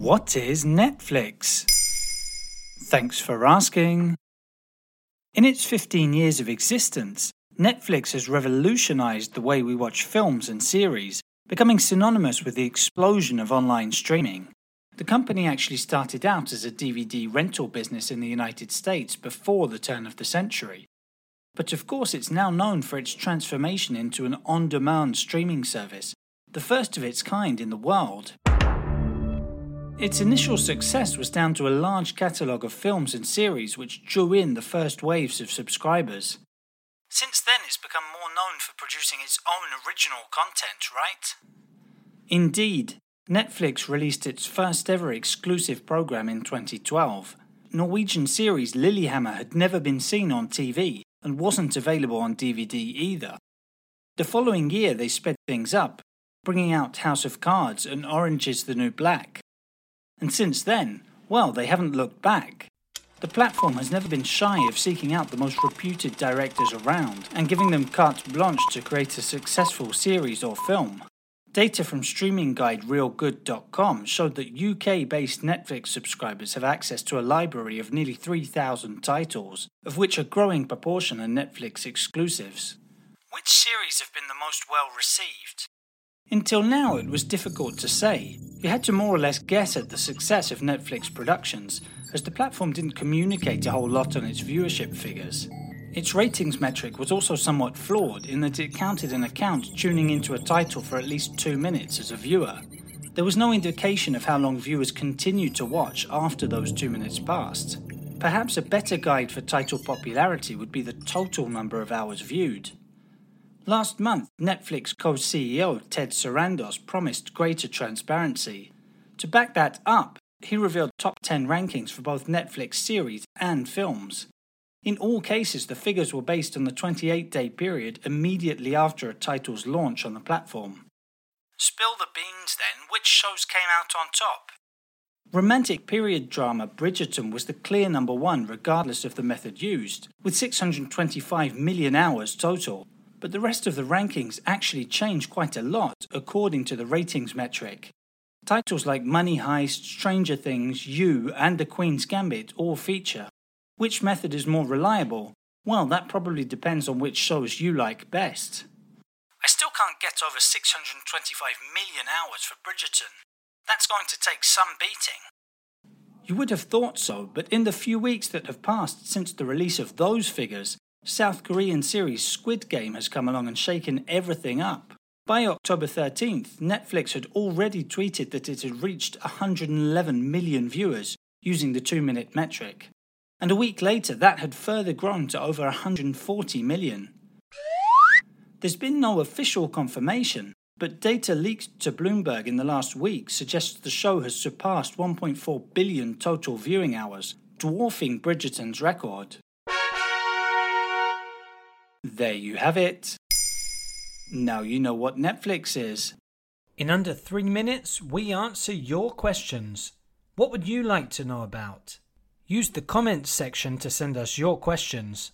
What is Netflix? Thanks for asking. In its 15 years of existence, Netflix has revolutionized the way we watch films and series, becoming synonymous with the explosion of online streaming. The company actually started out as a DVD rental business in the United States before the turn of the century. But of course, it's now known for its transformation into an on demand streaming service, the first of its kind in the world. Its initial success was down to a large catalogue of films and series which drew in the first waves of subscribers. Since then, it's become more known for producing its own original content, right? Indeed, Netflix released its first ever exclusive program in 2012. Norwegian series Lilyhammer had never been seen on TV and wasn't available on DVD either. The following year, they sped things up, bringing out House of Cards and Orange is the New Black. And since then, well, they haven't looked back. The platform has never been shy of seeking out the most reputed directors around and giving them carte blanche to create a successful series or film. Data from streaming guide Reelgood.com showed that UK based Netflix subscribers have access to a library of nearly 3,000 titles, of which a growing proportion are Netflix exclusives. Which series have been the most well received? Until now, it was difficult to say. You had to more or less guess at the success of Netflix productions, as the platform didn't communicate a whole lot on its viewership figures. Its ratings metric was also somewhat flawed in that it counted an account tuning into a title for at least two minutes as a viewer. There was no indication of how long viewers continued to watch after those two minutes passed. Perhaps a better guide for title popularity would be the total number of hours viewed. Last month, Netflix co CEO Ted Sarandos promised greater transparency. To back that up, he revealed top 10 rankings for both Netflix series and films. In all cases, the figures were based on the 28 day period immediately after a title's launch on the platform. Spill the beans then, which shows came out on top? Romantic period drama Bridgerton was the clear number one regardless of the method used, with 625 million hours total but the rest of the rankings actually change quite a lot according to the ratings metric. Titles like Money Heist, Stranger Things, You, and The Queen's Gambit all feature. Which method is more reliable? Well, that probably depends on which shows you like best. I still can't get over 625 million hours for Bridgerton. That's going to take some beating. You would have thought so, but in the few weeks that have passed since the release of those figures, South Korean series Squid Game has come along and shaken everything up. By October 13th, Netflix had already tweeted that it had reached 111 million viewers using the two minute metric. And a week later, that had further grown to over 140 million. There's been no official confirmation, but data leaked to Bloomberg in the last week suggests the show has surpassed 1.4 billion total viewing hours, dwarfing Bridgerton's record. There you have it. Now you know what Netflix is. In under three minutes, we answer your questions. What would you like to know about? Use the comments section to send us your questions.